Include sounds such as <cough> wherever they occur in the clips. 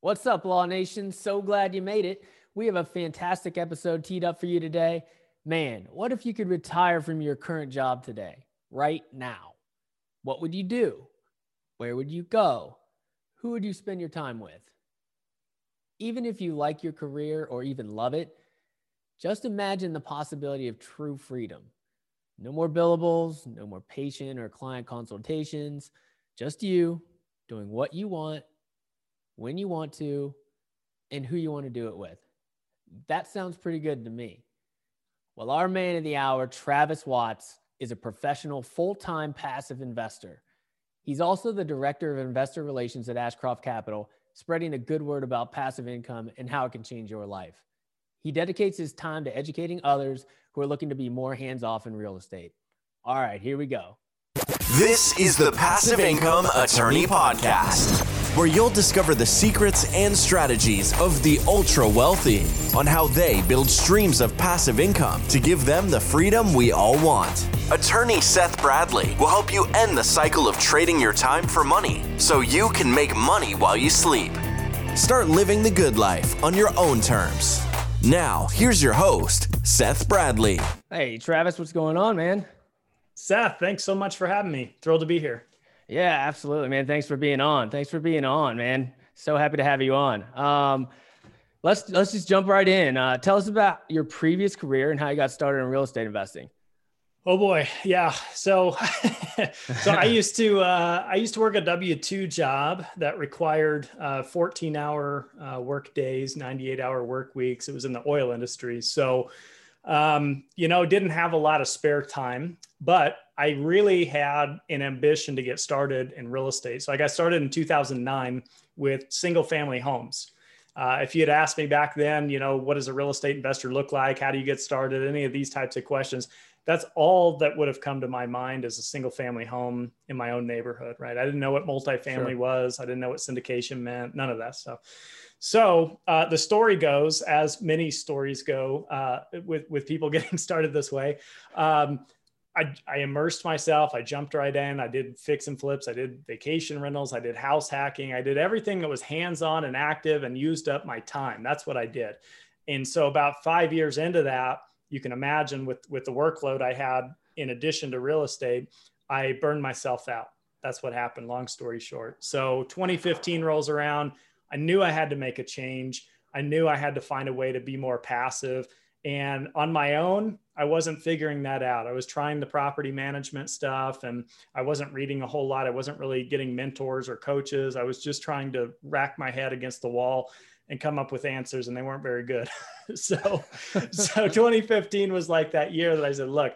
What's up, Law Nation? So glad you made it. We have a fantastic episode teed up for you today. Man, what if you could retire from your current job today, right now? What would you do? Where would you go? Who would you spend your time with? Even if you like your career or even love it, just imagine the possibility of true freedom. No more billables, no more patient or client consultations, just you doing what you want, when you want to, and who you want to do it with. That sounds pretty good to me. Well, our man of the hour, Travis Watts, is a professional full time passive investor. He's also the director of investor relations at Ashcroft Capital, spreading a good word about passive income and how it can change your life. He dedicates his time to educating others who are looking to be more hands off in real estate. All right, here we go. This is the Passive Income Attorney Podcast, where you'll discover the secrets and strategies of the ultra wealthy on how they build streams of passive income to give them the freedom we all want. Attorney Seth Bradley will help you end the cycle of trading your time for money so you can make money while you sleep. Start living the good life on your own terms. Now, here's your host, Seth Bradley. Hey, Travis, what's going on, man? Seth, thanks so much for having me. Thrilled to be here. Yeah, absolutely, man. Thanks for being on. Thanks for being on, man. So happy to have you on. Um, let's let's just jump right in. Uh, tell us about your previous career and how you got started in real estate investing. Oh boy, yeah. So, <laughs> so I <laughs> used to uh, I used to work a W two job that required uh, 14 hour uh, work days, 98 hour work weeks. It was in the oil industry, so um, you know, didn't have a lot of spare time. But I really had an ambition to get started in real estate. So I got started in 2009 with single family homes. Uh, if you had asked me back then, you know, what does a real estate investor look like? How do you get started? Any of these types of questions, that's all that would have come to my mind as a single family home in my own neighborhood, right? I didn't know what multifamily sure. was. I didn't know what syndication meant, none of that stuff. So uh, the story goes, as many stories go uh, with, with people <laughs> getting started this way. Um, I, I, immersed myself. I jumped right in. I did fix and flips. I did vacation rentals. I did house hacking. I did everything that was hands on and active and used up my time. That's what I did. And so, about five years into that, you can imagine with with the workload I had in addition to real estate, I burned myself out. That's what happened. Long story short. So 2015 rolls around. I knew I had to make a change. I knew I had to find a way to be more passive. And on my own, I wasn't figuring that out. I was trying the property management stuff and I wasn't reading a whole lot. I wasn't really getting mentors or coaches. I was just trying to rack my head against the wall and come up with answers and they weren't very good. <laughs> so <laughs> so 2015 was like that year that I said, look,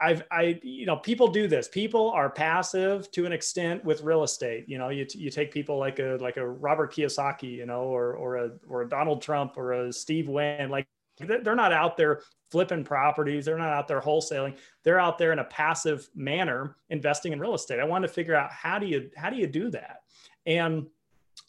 I've I you know people do this. People are passive to an extent with real estate. You know, you, you take people like a like a Robert Kiyosaki, you know, or or a or a Donald Trump or a Steve Wynn. Like they're not out there flipping properties. They're not out there wholesaling. They're out there in a passive manner investing in real estate. I wanted to figure out how do you how do you do that? And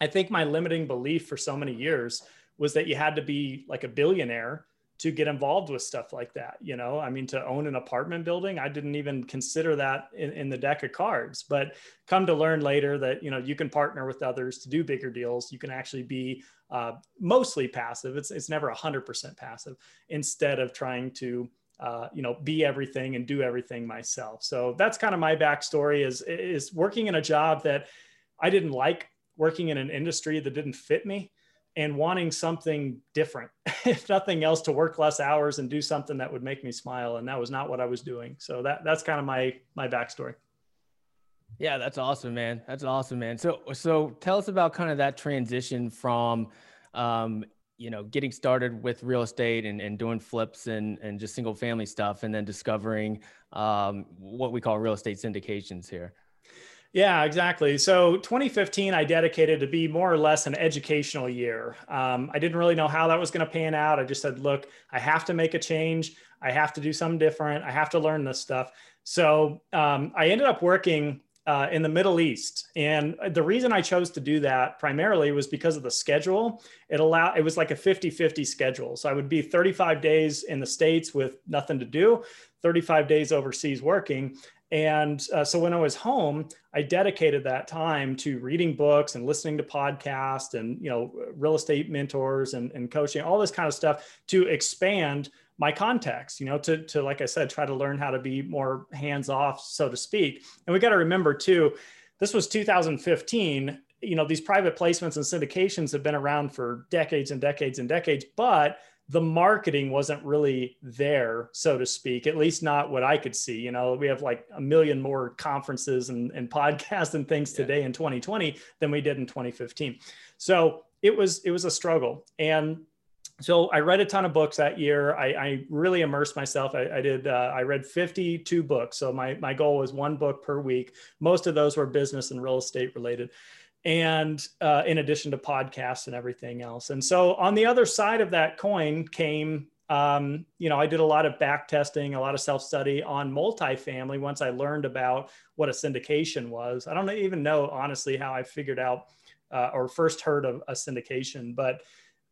I think my limiting belief for so many years was that you had to be like a billionaire to get involved with stuff like that. You know, I mean, to own an apartment building, I didn't even consider that in, in, the deck of cards. But come to learn later that, you know, you can partner with others to do bigger deals. You can actually be uh, mostly passive. It's, it's never 100% passive instead of trying to, uh, you know, be everything and do everything myself. So that's kind of my backstory is, is working in a job that I didn't like working in an industry that didn't fit me and wanting something different, <laughs> if nothing else, to work less hours and do something that would make me smile. And that was not what I was doing. So that that's kind of my my backstory. Yeah, that's awesome, man. That's awesome, man. So so tell us about kind of that transition from um, you know, getting started with real estate and, and doing flips and, and just single family stuff and then discovering um, what we call real estate syndications here. Yeah, exactly. So 2015, I dedicated to be more or less an educational year. Um, I didn't really know how that was going to pan out. I just said, look, I have to make a change. I have to do something different. I have to learn this stuff. So um, I ended up working uh, in the Middle East. And the reason I chose to do that primarily was because of the schedule. It allowed, it was like a 50 50 schedule. So I would be 35 days in the States with nothing to do, 35 days overseas working And uh, so when I was home, I dedicated that time to reading books and listening to podcasts and you know real estate mentors and, and coaching, all this kind of stuff to expand my context, you know, to, to, like I said, try to learn how to be more hands off, so to speak. And we got to remember too, this was 2015. You know, these private placements and syndications have been around for decades and decades and decades, but the marketing wasn't really there, so to speak, at least not what I could see. You know, we have like a million more conferences and, and <laughs> podcasts and things yeah. today in 2020 than we did in 2015. So it was it was a struggle. And so I read a ton of books that year. I, I really immersed myself. I, I did. Uh, I read 52 books. So my my goal was one book per week. Most of those were business and real estate related, and uh, in addition to podcasts and everything else. And so on the other side of that coin came, um, you know, I did a lot of back testing, a lot of self study on multifamily. Once I learned about what a syndication was, I don't even know honestly how I figured out uh, or first heard of a syndication, but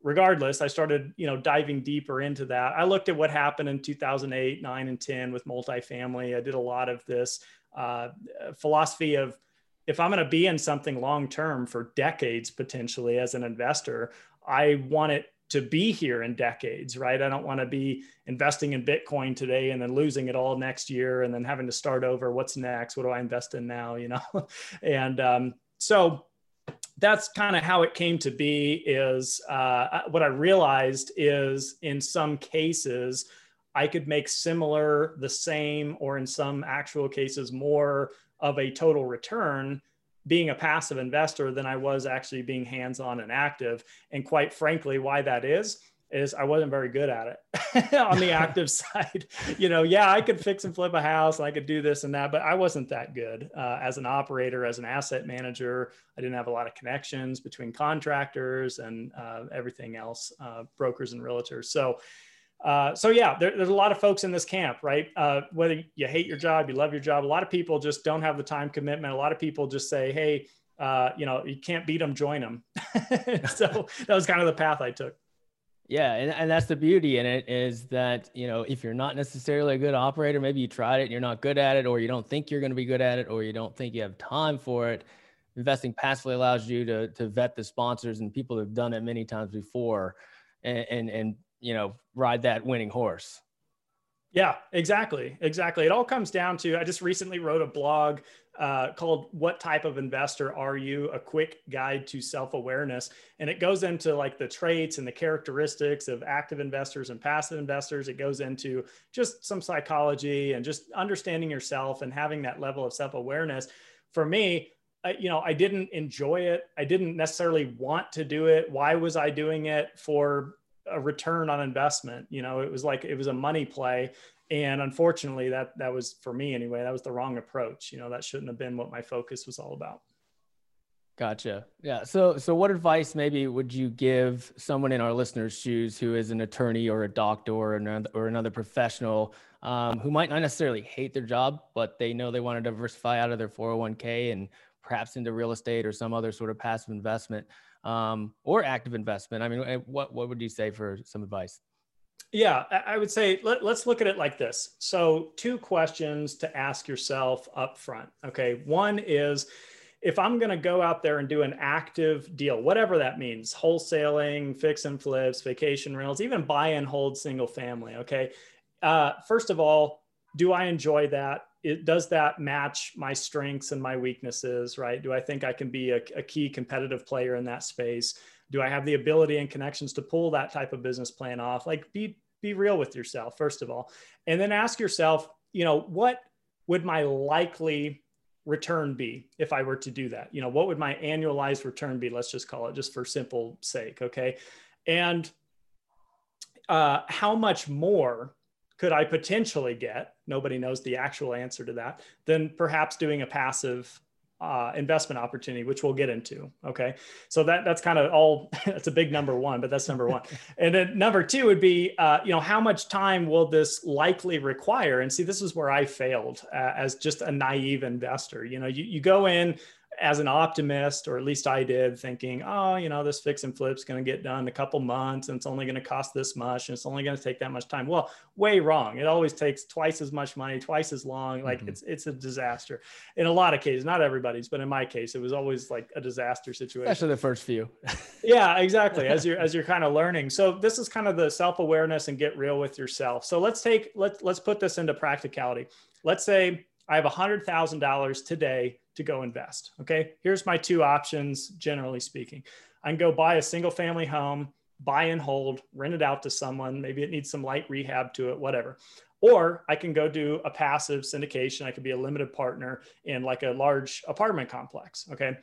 regardless, I started, you know, diving deeper into that. I looked at what happened in 2008, 9, and 10 with multifamily. I did a lot of this uh, philosophy of if I'm going to be in something long term for decades potentially as an investor, I want it to be here in decades, right? I don't want to be investing in Bitcoin today and then losing it all next year and then having to start over. What's next? What do I invest in now? You know, <laughs> and um, so that's kind of how it came to be is uh, what i realized is in some cases i could make similar the same or in some actual cases more of a total return being a passive investor than i was actually being hands-on and active and quite frankly why that is is I wasn't very good at it <laughs> on the active <laughs> side. You know, yeah, I could fix and flip a house, and I could do this and that, but I wasn't that good uh, as an operator, as an asset manager. I didn't have a lot of connections between contractors and uh, everything else, uh, brokers and realtors. So, uh, so yeah, there, there's a lot of folks in this camp, right? Uh, whether you hate your job, you love your job, a lot of people just don't have the time commitment. A lot of people just say, "Hey, uh, you know, you can't beat them, join them." <laughs> so <laughs> that was kind of the path I took. Yeah, and, and that's the beauty in it is that, you know, if you're not necessarily a good operator, maybe you tried it and you're not good at it, or you don't think you're going to be good at it, or you don't think you have time for it. Investing passively allows you to to vet the sponsors and people have done it many times before and and, and you know, ride that winning horse. Yeah, exactly. Exactly. It all comes down to I just recently wrote a blog uh, called What Type of Investor Are You? A Quick Guide to Self Awareness. And it goes into like the traits and the characteristics of active investors and passive investors. It goes into just some psychology and just understanding yourself and having that level of self awareness. For me, I, you know, I didn't enjoy it. I didn't necessarily want to do it. Why was I doing it for a return on investment? You know, it was like it was a money play. And unfortunately that that was for me anyway that was the wrong approach. You know that shouldn't have been what my focus was all about. Gotcha. Yeah. So so what advice maybe would you give someone in our listeners shoes who is an attorney or a doctor or another, or another professional um, who might not necessarily hate their job but they know they want to diversify out of their 401k and perhaps into real estate or some other sort of passive investment um, or active investment i mean what what would you say for some advice yeah, I would say let, us look at it like this. So, two questions to ask yourself up front. Okay. One is if I'm going to go out there and do an active deal, whatever that means wholesaling, fix and flips, vacation rentals, even buy and hold single family. Okay. Uh, first of all, do I enjoy that? It, does that match my strengths and my weaknesses, right? Do I think I can be a, a key competitive player in that space? do i have the ability and connections to pull that type of business plan off? Like be be real with yourself first of all. And then ask yourself you know what would my likely return be if i were to do that? You know what would my annualized return be? Let's just call it just for simple sake okay? And uh, how much more could i potentially get nobody knows the actual answer to that Then perhaps doing a passive uh, investment opportunity, which we'll get into. Okay, so that that's kind of all. <laughs> That's a big number one, but that's number one. <laughs> and then number two would be, uh, you know, how much time will this likely require? And see, this is where I failed uh, as just a naive investor. You know, you, you go in as an optimist, or at least I did, thinking, oh, you know, this fix and flip's going to get done in a couple months and it's only going to cost this much and it's only going to take that much time. Well, way wrong. It always takes twice as much money, twice as long. Like mm-hmm. it's it's a disaster in a lot of cases, not everybody's, but in my case, it was always like a disaster situation. Especially the first few. <laughs> yeah, exactly. As you're as you're kind of learning. So this is kind of the self-awareness and get real with yourself. So let's take let's let's put this into practicality. Let's say I have $100,000 today to go invest. Okay. Here's my two options, generally speaking. I can go buy a single family home, buy and hold, rent it out to someone. Maybe it needs some light rehab to it, whatever. Or I can go do a passive syndication. I could be a limited partner in like a large apartment complex. Okay.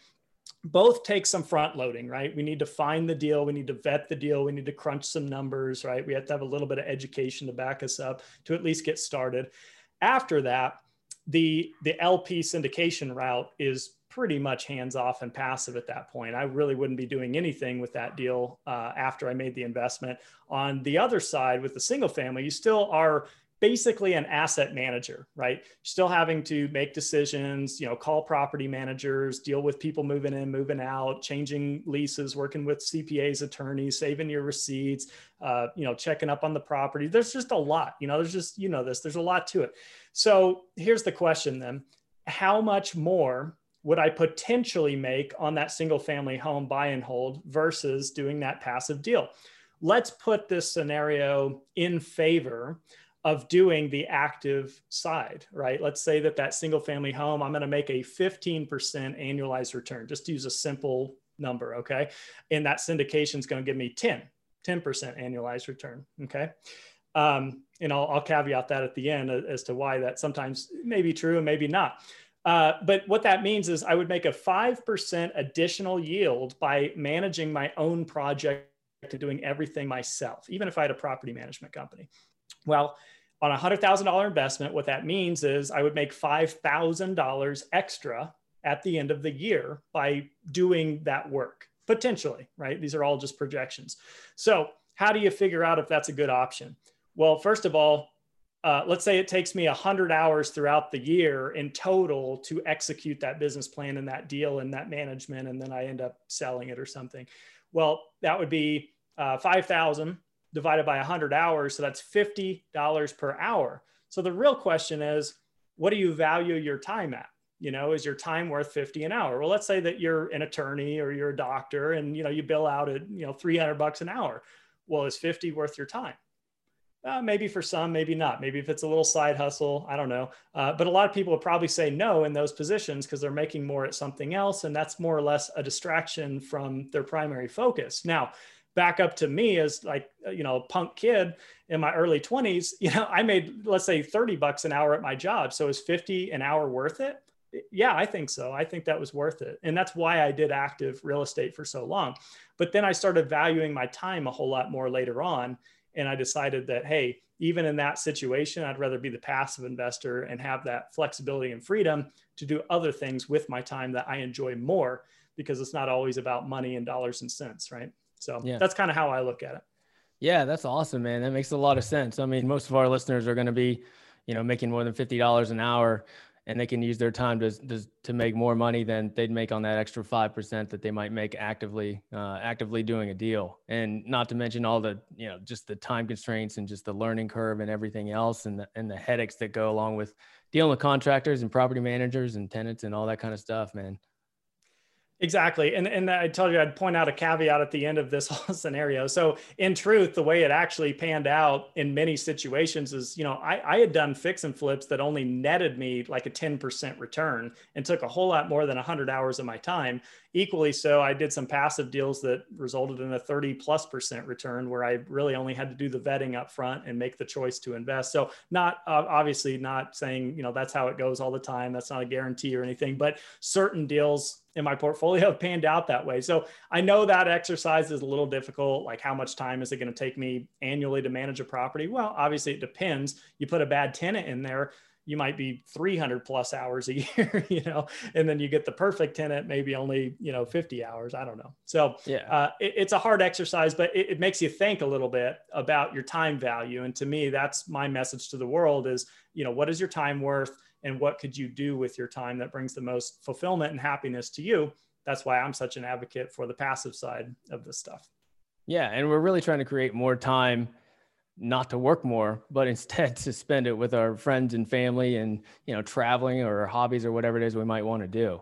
Both take some front loading, right? We need to find the deal. We need to vet the deal. We need to crunch some numbers, right? We have to have a little bit of education to back us up to at least get started. After that, the the LP syndication route is pretty much hands off and passive at that point. I really wouldn't be doing anything with that deal uh, after I made the investment. On the other side, with the single family, you still are basically an asset manager, right? Still having to make decisions, you know, call property managers, deal with people moving in, moving out, changing leases, working with CPAs, attorneys, saving your receipts, uh, you know, checking up on the property. There's just a lot, you know, there's just, you know, this, there's a lot to it. So here's the question then How much more would I potentially make on that single family home buy and hold versus doing that passive deal? Let's put this scenario in favor of doing the active side, right? Let's say that that single family home, I'm going to make a 15% annualized return, just use a simple number, okay? And that syndication is going to give me 10, 10% annualized return, okay? Um, and I'll, I'll caveat that at the end as to why that sometimes may be true and maybe not. Uh, but what that means is I would make a 5% additional yield by managing my own project and doing everything myself, even if I had a property management company. Well, on a $100,000 investment, what that means is I would make $5,000 extra at the end of the year by doing that work, potentially, right? These are all just projections. So, how do you figure out if that's a good option? Well, first of all, uh, let's say it takes me 100 hours throughout the year in total to execute that business plan and that deal and that management, and then I end up selling it or something. Well, that would be uh, 5,000 divided by 100 hours. So that's $50 per hour. So the real question is, what do you value your time at? You know, is your time worth 50 an hour? Well, let's say that you're an attorney or you're a doctor and, you know, you bill out at, you know, 300 bucks an hour. Well, is 50 worth your time? Uh, maybe for some, maybe not. Maybe if it's a little side hustle, I don't know. Uh, but a lot of people would probably say no in those positions because they're making more at something else. And that's more or less a distraction from their primary focus. Now, back up to me as like you know punk kid in my early 20s <laughs> you know i made let's say 30 bucks an hour at my job. So is 50 an hour worth it? Yeah i think so. I think that was worth it. And that's why i did active real estate for so long. But then i started valuing my time a whole lot more later on. And i decided that hey even in that situation i'd rather be the passive investor and have that flexibility and freedom to do other things with my time that i enjoy more because it's not always about money and dollars and cents right so yeah. that's kind of how I look at it. Yeah, that's awesome, man. That makes a lot of sense. I mean, most of our listeners are going to be, you know, making more than fifty dollars an hour, and they can use their time to, to to make more money than they'd make on that extra five percent that they might make actively uh, actively doing a deal. And not to mention all the, you know, just the time constraints and just the learning curve and everything else, and the and the headaches that go along with dealing with contractors and property managers and tenants and all that kind of stuff, man. Exactly. And, and I told you I'd point out a caveat at the end of this <laughs> whole scenario. So in truth, the way it actually panned out in many situations is, you know, I, I had done fix and flips that only netted me like a 10% return and took a whole lot more than 100 hours of my time. Equally so, I did some passive deals that resulted in a 30 plus percent return where I really only had to do the vetting up front and make the choice to invest. So not uh, obviously not saying, you know, that's how it goes all the time. That's not a guarantee or anything, but certain deals in my portfolio have panned out that way. So I know that exercise is a little difficult. Like, how much time is it going to take me annually to manage a property? Well, obviously, it depends. You put a bad tenant in there, you might be 300 plus hours a <laughs> year, you know, and then you get the perfect tenant, maybe only, you know, 50 hours. I don't know. So yeah, uh, it, it's a hard exercise, but it, it makes you think a little bit about your time value. And to me, that's my message to the world is, you know, what is your time worth and what could you do with your time that brings the most fulfillment and happiness to you? That's why I'm such an advocate for the passive side of this stuff. Yeah. And we're really trying to create more time not to work more, <laughs> but instead to spend it with our friends and family and, you know, traveling or hobbies or whatever it is we might want to do.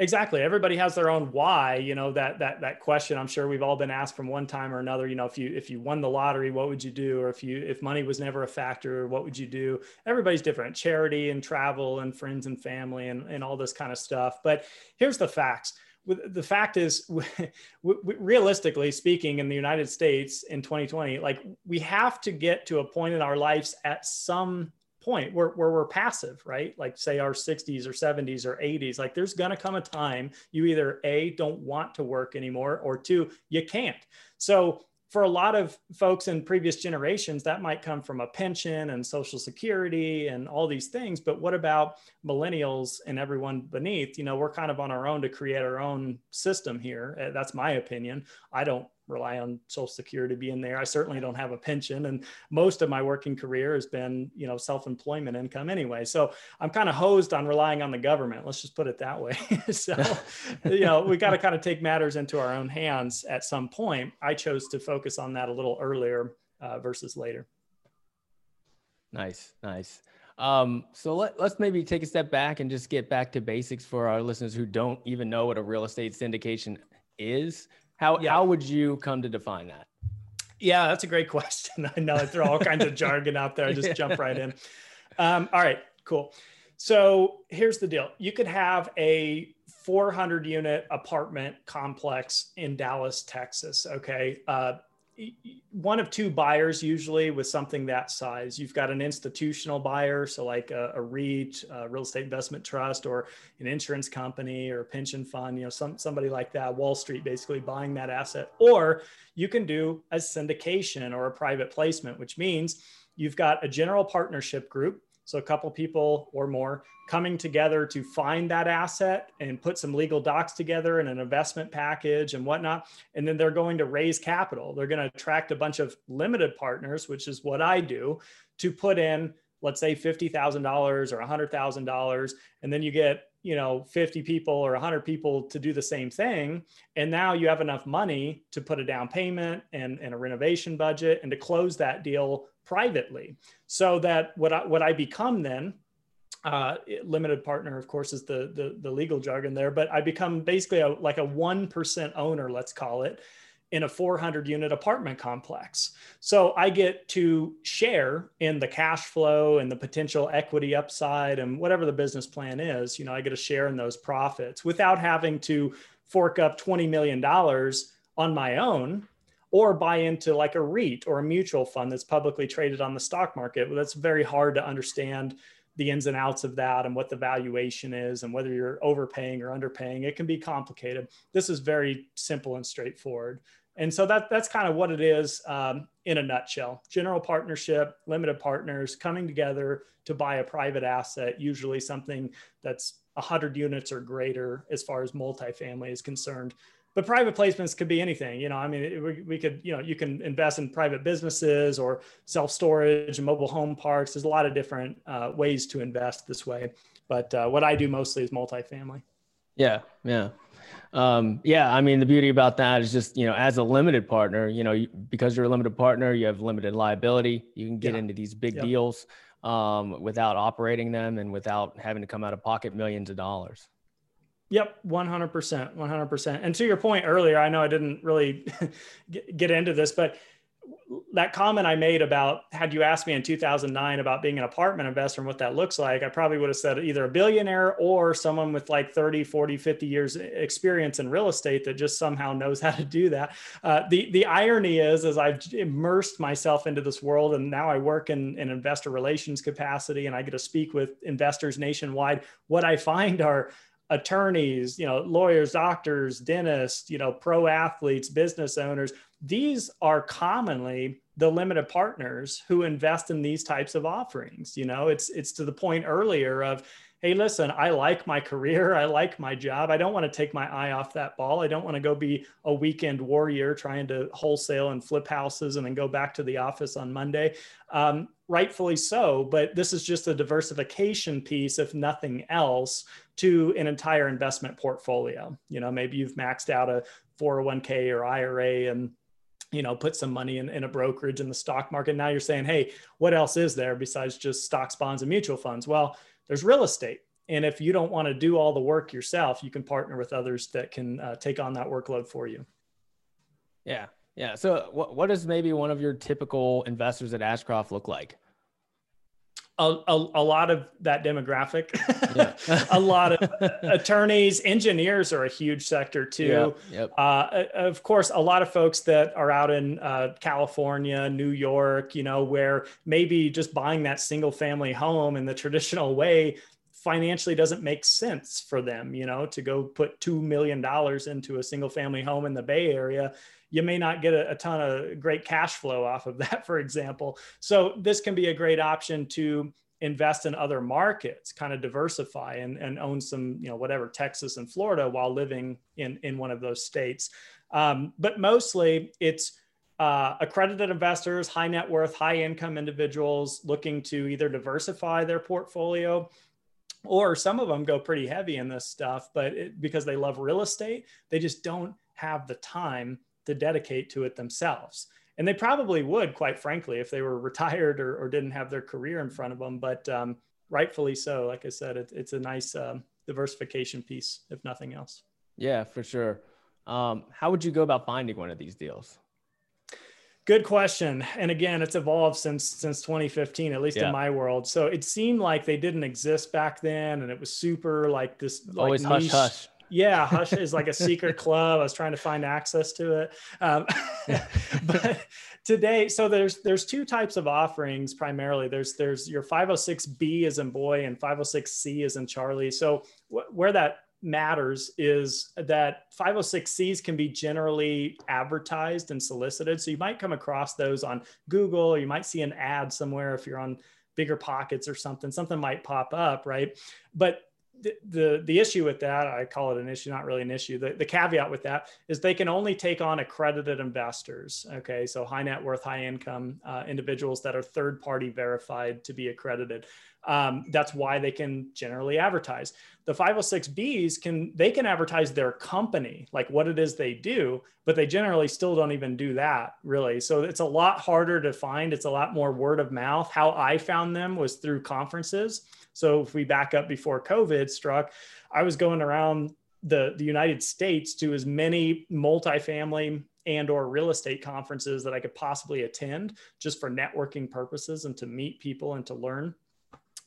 Exactly. Everybody has their own why, you know, that, that, that question I'm sure we've all been asked from one time or another, you know, if you, if you won the lottery, what would you do? Or if you, if money was never a factor, what would you do? Everybody's different charity and travel and friends and family and, and all this kind of stuff. But here's the facts the fact is <laughs> realistically speaking in the united states in 2020 like we have to get to a point in our lives at some point where, where we're passive right? Like say our 60s or 70s or 80s like there's going to come a time you either a don't want to work anymore or two you can't. So for a lot of folks in previous generations, that might come from a pension and social security and all these things. But what about millennials and everyone beneath? You know, we're kind of on our own to create our own system here. Uh, that's my opinion. I don't rely on social security being there. I certainly don't have a pension and most of my working career has been you know self-employment income anyway. So i'm kind of hosed on relying on the government let's just put it that way. <laughs> So <laughs> you know we got to kind of take matters into our own hands at some point. I chose to focus on that a little earlier uh, versus later. Nice nice. Um, so let, let's maybe take a step back and just get back to basics for our listeners who don't even know what a real estate syndication is. How yeah. how would you come to define that? Yeah, that's a great question. <laughs> I know I throw all kinds of jargon out there. I just <laughs> yeah. jump right in. Um, all right, cool. So here's the deal: you could have a 400 unit apartment complex in Dallas, Texas. Okay, uh, one of two buyers usually with something that size. You've got an institutional buyer, so like a, a REIT, a real estate investment trust, or an insurance company or a pension fund, you know, some somebody like that, Wall Street basically buying that asset. Or you can do a syndication or a private placement, which means you've got a general partnership group so a couple people or more coming together to find that asset and put some legal docs together and an investment package and whatnot. And then they're going to raise capital. They're going to attract a bunch of limited partners, which is what I do, to put in, let's say $50,000 or $100,000. And then you get you know 50 people or 100 people to do the same thing and now you have enough money to put a down payment and, and a renovation budget and to close that deal privately so that what I, what I become then uh, limited partner of course is the, the the legal jargon there but I become basically a, like a 1% owner let's call it in a 400 unit apartment complex. So I get to share in the cash flow and the potential equity upside and whatever the business plan is. You know, I get to share in those profits without having to fork up $20 million on my own or buy into like a REIT or a mutual fund that's publicly traded on the stock market. Well, that's very hard to understand the ins and outs of that and what the valuation is and whether you're overpaying or underpaying. It can be complicated. This is very simple and straightforward. And so that that's kind of what it is um, in a nutshell. General partnership, limited partners coming together to buy a private asset, usually something that's 100 units or greater as far as multifamily is concerned. But private placements could be anything. You know, I mean, it, we, we could, you know, you can invest in private businesses or self storage and mobile home parks. There's a lot of different uh, ways to invest this way. But uh, what I do mostly is multifamily. Yeah, yeah. Um, yeah, I mean, the beauty about that is just, you know, as a limited partner, you know, because you're a limited partner, you have limited liability. You can get yeah. into these big yep. deals um, without operating them and without having to come out of pocket millions of dollars. Yep, 100%. 100%. And to your point earlier, I know I didn't really <laughs> get into this, but that comment I made about had you asked me in 2009 about being an apartment investor and what that looks like, I probably would have said either a billionaire or someone with like 30, 40, 50 years experience in real estate that just somehow knows how to do that. Uh, the, the irony is, as I've immersed myself into this world and now I work in an in investor relations capacity and I get to speak with investors nationwide, what I find are attorneys, you know, lawyers, doctors, dentists, you know, pro athletes, business owners, these are commonly the limited partners who invest in these types of offerings. You know, it's it's to the point earlier of hey, listen, I like my career. <laughs> I like my job. I don't want to take my eye off that ball. I don't want to go be a weekend warrior trying to wholesale and flip houses and then go back to the office on Monday. Um, rightfully so, but this is just a diversification piece, if nothing else, to an entire investment portfolio. You know, maybe you've maxed out a 401k or IRA and you know put some money in, in a brokerage in the stock market now you're saying hey what else is there besides just stocks bonds and mutual funds well there's real estate. And if you don't want to do all the work yourself, you can partner with others that can uh, take on that workload for you. Yeah. Yeah. So, what, what does maybe one of your typical investors at Ashcroft look like? A, a, a, lot of that demographic. <laughs> A lot of attorneys engineers are a huge sector too. Yep, yep. Uh, of course a lot of folks that are out in uh, california new york you know where maybe just buying that single family home in the traditional way financially doesn't make sense for them you know to go put $2 million into a single family home in the bay area you may not get a, a, ton of great cash flow off of <laughs> that, for example. So this can be a great option to invest in other markets, kind of diversify and, and own some, you know, whatever, Texas and Florida while living in, in one of those states. Um, but mostly it's uh, accredited investors, high net worth, high income individuals looking to either diversify their portfolio or some of them go pretty heavy in this stuff, but it, because they love real estate, they just don't have the time to dedicate to it themselves. And they probably would, quite frankly, if they were <laughs> retired or, or didn't have their career in front of them. But um, rightfully so. Like I said, it, it's a nice um, diversification piece, if nothing else. Yeah, for sure. Um, how would you go about finding one of these deals? Good question. And again, it's evolved since since 2015, at least yeah. in my world. So it seemed like they didn't exist back then, and it was super like this. Like Always niche, hush hush. Yeah, Hush <laughs> is like a secret club. I was trying to find access to it, um, <laughs> but today, so there's there's two types of offerings primarily. There's there's your 506B is in boy and 506C is in Charlie. So wh- where that matters is that 506Cs can be generally advertised and solicited. So you might come across those on Google, or you might see an ad somewhere if you're on bigger pockets or something something might pop up right but the, the, issue with that, I call it an issue, not really an issue. The, the caveat with that is they can only take on accredited investors. Okay, so high net worth, high income uh, individuals that are third party verified to be accredited. Um, that's why they can generally advertise. The 506Bs can they can advertise their company, like what it is they do, but they generally still don't even do that really. So it's a lot harder to find. It's a lot more word of mouth. How I found them was through conferences. So if we back up before COVID struck, I was going around the, the United States to as many multifamily and or real estate conferences that I could possibly attend just for networking purposes and to meet people and to learn.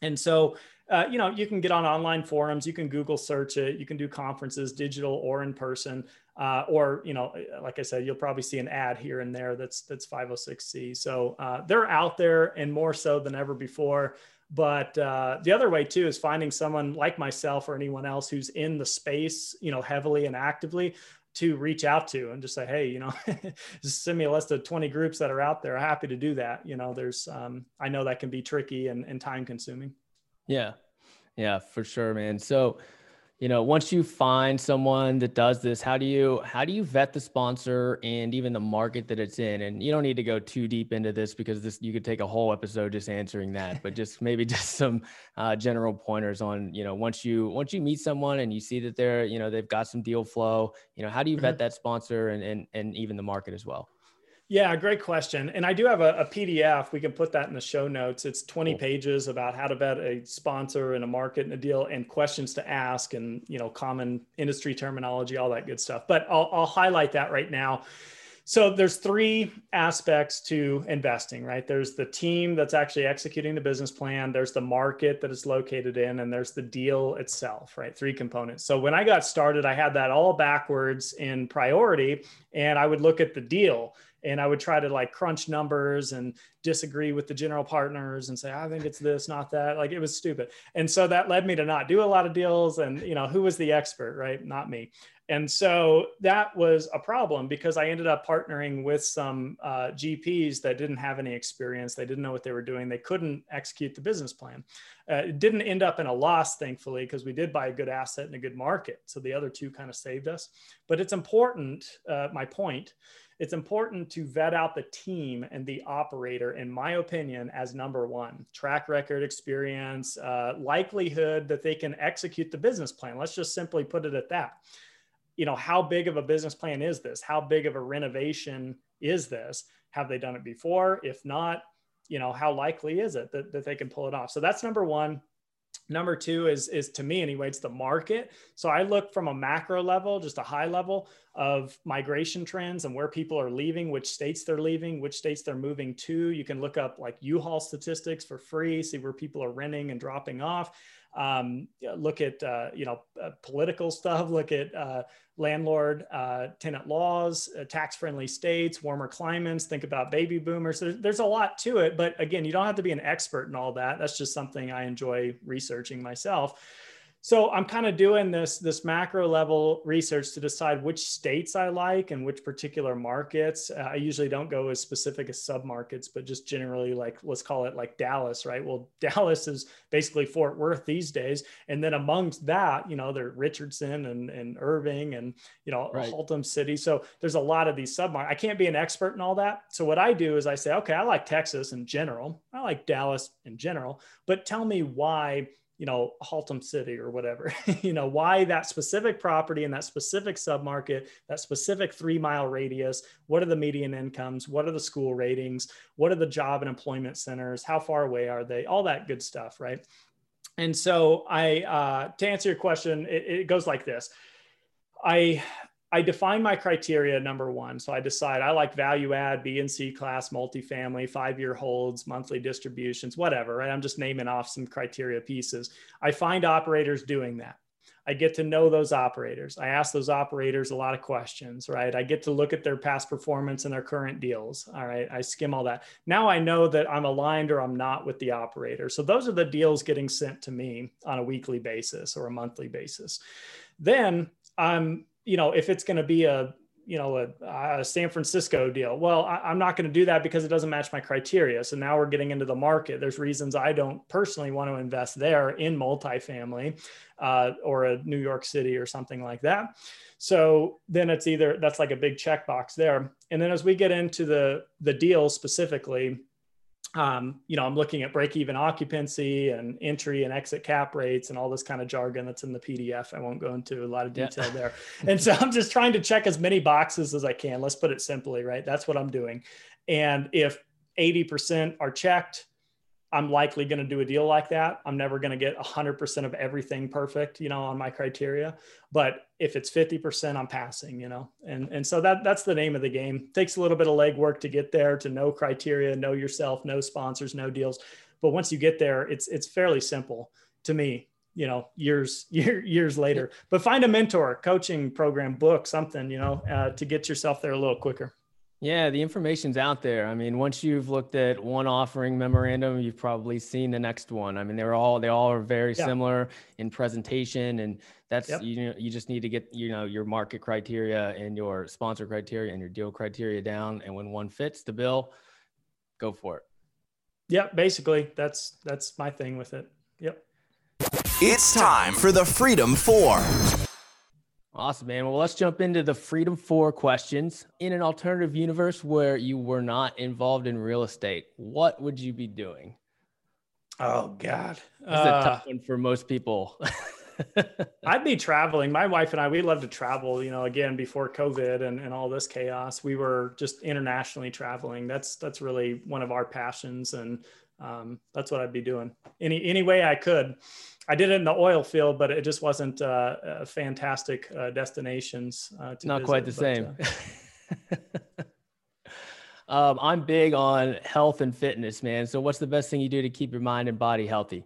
And so, uh, you know, you can get on online forums, you can Google search it, you can do conferences, digital or in person, uh, or you know, like I said, you'll probably see an ad here and there that's that's 506c. So uh, they're out there and more so than ever before. But uh, the other way too is finding someone like myself or anyone else who's in the space, you know, heavily and actively to reach out to and just say, hey, you know, <laughs> send me a list of 20 groups that are out there. I'm happy to do that. You know, there's, um, I know that can be tricky and, and time consuming. Yeah. Yeah, for sure, man. So, you know once you find someone that does this how do you how do you vet the sponsor and even the market that it's in and you don't need to go too deep into this because this you could take a whole episode just answering that but just <laughs> maybe just some uh, general pointers on you know once you once you meet someone and you see that they're you know they've got some deal flow you know how do you vet mm-hmm. that sponsor and and, and even the market as well yeah, great question. And I do have a, a, PDF. We can put that in the show notes. It's 20 cool. pages about how to vet a sponsor and a market and a deal and questions to ask and, you know, common industry terminology, all that good stuff. But I'll, I'll highlight that right now. So there's three aspects to investing, right? There's the team that's actually executing the business plan, there's the market that it's located in, and there's the deal itself, right? Three components. So when I got started, I had that all backwards in priority, and I would look at the deal and I would try to like crunch numbers and disagree with the general partners and say I think it's this, not that. Like it was stupid, and so that led me to not do a lot of deals. And you know, who was the expert, right? Not me. And so that was a problem because I ended up partnering with some uh, GPs that didn't have any experience. They didn't know what they were doing. They couldn't execute the business plan. Uh, it didn't end up in a loss, thankfully, because we did buy a good asset in a good market. So the other two kind of saved us. But it's important, uh, my point, it's important to vet out the team and the operator, in my opinion, as number one track record, experience, uh, likelihood that they can execute the business plan. Let's just simply put it at that you know, how big of a business plan is this? How big of a renovation is this? Have they done it before? If not, you know, how likely is it that, that they can pull it off? So that's number one. Number two is, is to me anyway, it's the market. So I look from a macro level, just a high level of migration trends and where people are leaving, which states they're leaving, which states they're moving to. You can look up like U-Haul statistics for free, see where people are renting and dropping off um, look at uh, you know uh, political stuff look at uh, landlord uh, tenant laws uh, tax friendly states warmer climates think about baby boomers. There's, there's a lot to it but again you don't have to be an expert in all that. That's just something i enjoy researching myself so i'm kind of doing this this macro level research to decide which states i like and which particular markets. Uh, i usually don't go as specific as submarkets but just generally like let's call it like dallas right? Well <laughs> dallas is basically fort worth these days. And then amongst that you know there's richardson and, and irving and you know right. haltom city. So there's a lot of these submarkets i can't be an expert in all that. So what i do is i say okay i like texas in general. I like dallas in general. But tell me why you know, Haltom City or whatever, <laughs> you know, why that specific property in that specific submarket, that specific three mile radius, what are the median incomes? What are the school ratings? What are the job and employment centers? How far away are they? All that good stuff. Right. And so I, uh, to answer your question, it, it goes like this. I I define my criteria number one. So I decide I like value add, B and C class, multifamily, five year holds, monthly distributions, whatever, right? I'm just naming off some criteria pieces. I find operators doing that. I get to know those operators. I ask those operators a lot of questions, right? I get to look at their past performance and their current deals. All right. I skim all that. Now I know that I'm aligned or I'm not with the operator. So those are the deals getting sent to me on a weekly basis or a monthly basis. Then I'm you know, if it's going to be a, you know, a, a, San Francisco deal, well, I, am not going to do that because it doesn't match my criteria. So now we're getting into the market. There's reasons I don't personally want to invest there in multifamily uh, or a New York City or something like that. So then it's either that's like a big checkbox there. And then as we get into the the deal specifically, um, you know, I'm looking at break even occupancy and entry and exit cap rates and all this kind of jargon that's in the PDF. I won't go into a lot of detail yeah. there. <laughs> And so I'm just trying to check as many boxes as I can. Let's put it simply, right? That's what I'm doing. And if 80% are checked, I'm likely going to do a deal like that. I'm never going to get 100% of everything perfect, you know, on my criteria. But if it's 50%, I'm passing, you know. And and so that that's the name of the game. Takes a little bit of legwork to get there, to know criteria, know yourself, know sponsors, know deals. But once you get there, it's it's fairly simple to me you know years <laughs> year, years later but find a mentor coaching program book something you know uh, to get yourself there a little quicker yeah, the information's out there. I mean, once you've looked at one offering memorandum, you've probably seen the next one. I mean, they're all they all are very yeah. similar in presentation, and that's yep. you know you just need to get you know your market criteria and your sponsor criteria and your deal criteria down, and when one fits the bill, go for it. Yeah, basically that's that's my thing with it. Yep. It's time for the Freedom Four. Awesome, man. Well, let's jump into the Freedom Four questions. In an alternative universe where you were not involved in real estate, what would you be doing? Oh God, that's uh, a tough uh, one for most people. <laughs> I'd be traveling. My wife and I, we love to travel. You know, again before COVID and, and all this chaos, we were just internationally traveling. That's that's really one of our passions, and um, that's what I'd be doing any any way I could. I did it in the oil field, but it just wasn't uh, uh, fantastic uh, destinations. Uh, Not visit, quite the but, same. Uh, <laughs> um, I'm big on health and fitness, man. So, what's the best thing you do to keep your mind and body healthy?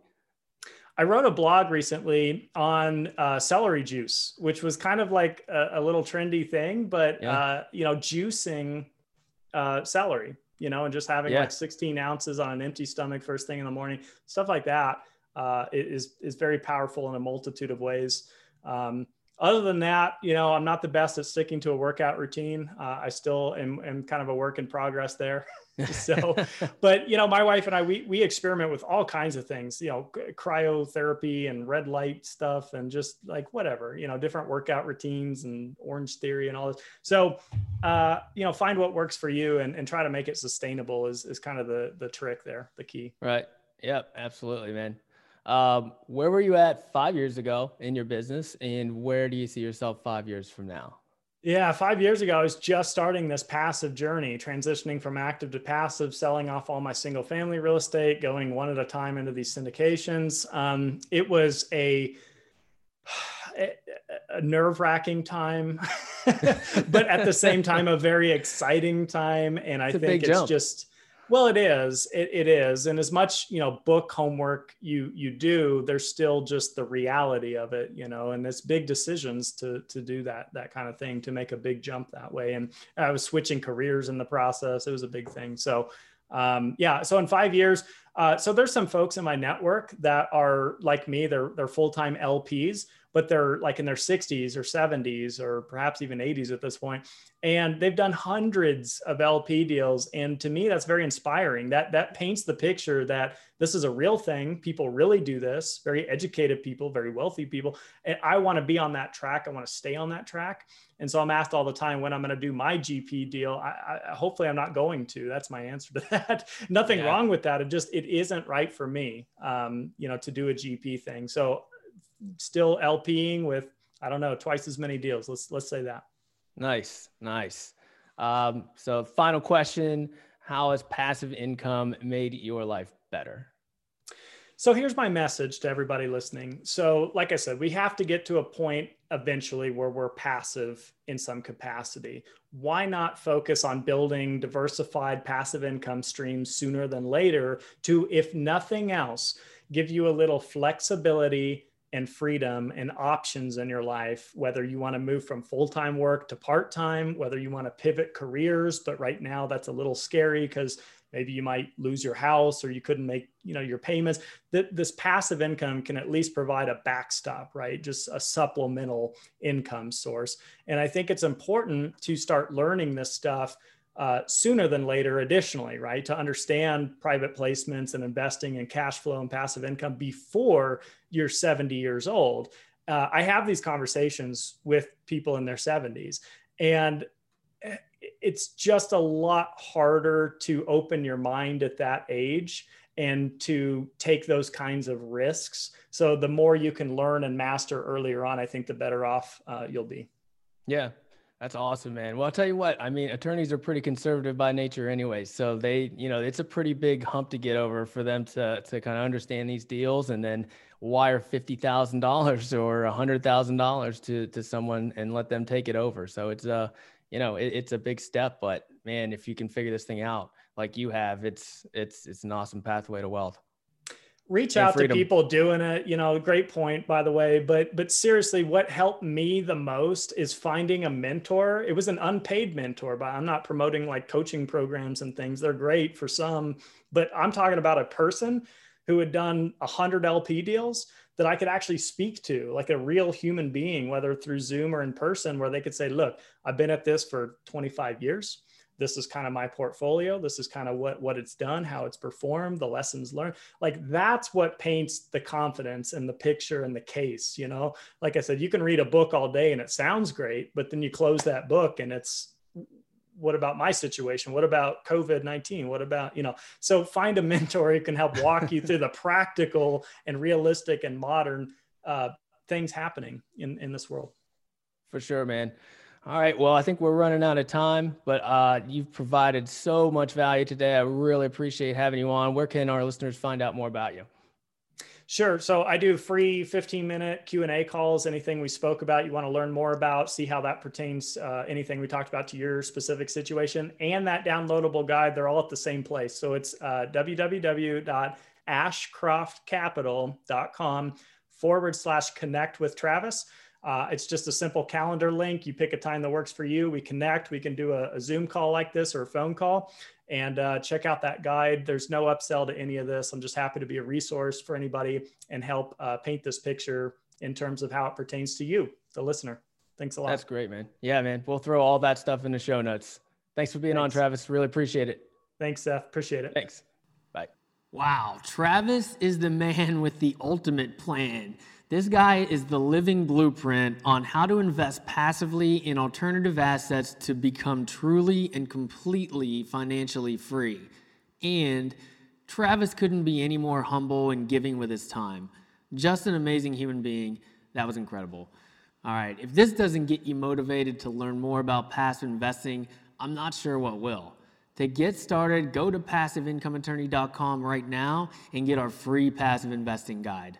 I wrote a blog recently on uh, celery juice, which was kind of like a, a little trendy thing, but yeah. you know, juicing uh, celery, you know, and just having yeah. like 16 ounces on an empty stomach first thing in the morning, stuff like that uh, is is very powerful in a multitude of ways. Um, other than that, you know, I'm not the best at sticking to a workout routine. Uh, I still am, am kind of a work in progress there. <laughs> so, <laughs> but you know, my wife and I, we, we experiment with all kinds of things, you know, cryotherapy and red light stuff and just like whatever, you know, different workout routines and orange theory and all this. So, uh, you know, find what works for you and, and try to make it sustainable is, is kind of the, the trick there, the key. Right. Yep. Absolutely, man. Um, where were you at five years ago in your business, and where do you see yourself five years from now? Yeah, five years ago, I was just starting this passive journey, transitioning from active to passive, selling off all my single family real estate, going one at a time into these syndications. Um, it was a, <sighs> a nerve wracking time, <laughs> but at the same time, a very exciting time. And I think it's jump. just, well, it is. It, it is. And as much, you know, book homework you you do, there's still just the reality of it, you know, and it's big decisions to to do that that kind of thing to make a big jump that way. And I was switching careers in the process. It was a big thing. So um, yeah. So in five years, uh, so there's some folks in my network that are like me. They're they're full time LPs but they're like in their 60s or 70s or perhaps even 80s at this point. And they've done hundreds of lp deals. And to me that's very inspiring. That that paints the picture that this is a real thing. People really do this. Very educated people very wealthy people. And i want to be on that track. I want to stay on that track. And so i'm asked all the time when i'm going to do my gp deal I, I, hopefully i'm not going to. That's my answer to <laughs> that. Nothing yeah. wrong with that. It just it isn't right for me um, you know to do a gp thing. So still LPing with I don't know twice as many deals. Let's let's say that. Nice, nice. Um, so final question: How has passive income made your life better? So here's my message to everybody listening. So, like I said, we have to get to a point eventually where we're passive in some capacity. Why not focus on building diversified passive income streams sooner than later to, if nothing else, give you a little flexibility and freedom and options in your life, whether you want to move from full time work to part time, whether you want to pivot careers, but right now that's a little scary because maybe you might lose your house or you couldn't make you know your payments. That this passive income can at least provide a backstop right? Just a supplemental income source. And i think it's important to start learning this stuff uh, sooner than later, additionally, right? To understand private placements and investing and cash flow and passive income before you're 70 years old. Uh, I have these conversations with people in their 70s, and eh, it's just a lot harder to open your mind at that age and to take those kinds of risks. So, the more you can learn and master earlier on, I think the better off uh, you'll be. Yeah, that's awesome, man. Well, I'll tell you what, I mean, attorneys are pretty conservative by nature anyway. So they, you know, it's a pretty big hump to get over for them to, to kind of understand these deals and then wire $50,000 <laughs> or $100,000 to, to someone and let them take it over. So it's a, you know, it, it's a big step, but man, if you can figure this thing out like you have, it's, it's, it's an awesome pathway to wealth reach out to people doing it you know great point by the way but but seriously what helped me the most is finding a mentor. It was an unpaid mentor but i'm not promoting like coaching programs and things. They're great for some but i'm talking about a person who had done 100 lp deals that i could actually speak to like a real human being whether through zoom or in person where they could say look i've been at this for 25 years this is kind of my portfolio this is kind of what what it's done how it's performed the lessons learned like that's what paints the confidence and the picture and the case you know? Like i said you can read a book all day and it sounds great but then you close that book and it's what about my situation? What about covid-19 what about you know? So find a mentor who can help walk you through the <laughs> practical and realistic and modern uh, things happening in in this world. For sure man all right. Well, I think we're running out of time, but uh, you've provided so much value today. I really appreciate having you on. Where can our listeners find out more about you? Sure. So I do free 15 minute Q and A calls. Anything we spoke about, you want to learn more about, see how that pertains, uh, anything we talked about to your specific situation, and that downloadable guide. They're all at the same place. So it's uh, www.ashcroftcapital.com forward slash connect with Travis. Uh, it's just a simple calendar link. You pick a time that works for you. We connect. We can do a, a Zoom call like this or a phone call and uh, check out that guide. There's no upsell to any of this. I'm just happy to be a resource for anybody and help uh, paint this picture in terms of how it pertains to you. the listener. Thanks a lot. That's great, man. Yeah, man. We'll throw all that stuff in the show notes. Thanks for being Thanks. on, Travis. Really appreciate it. Thanks, Seth. Appreciate it. Thanks. Bye. Wow, Travis is the man with the ultimate plan. This guy is the living blueprint on how to invest passively in alternative assets to become truly and completely financially free. And Travis couldn't be any more humble and giving with his time. Just an amazing human being. That was incredible. All right, if this doesn't get you motivated to learn more about passive investing, I'm not sure what will. To get started, go to passiveincomeattorney.com right now and get our free passive investing guide.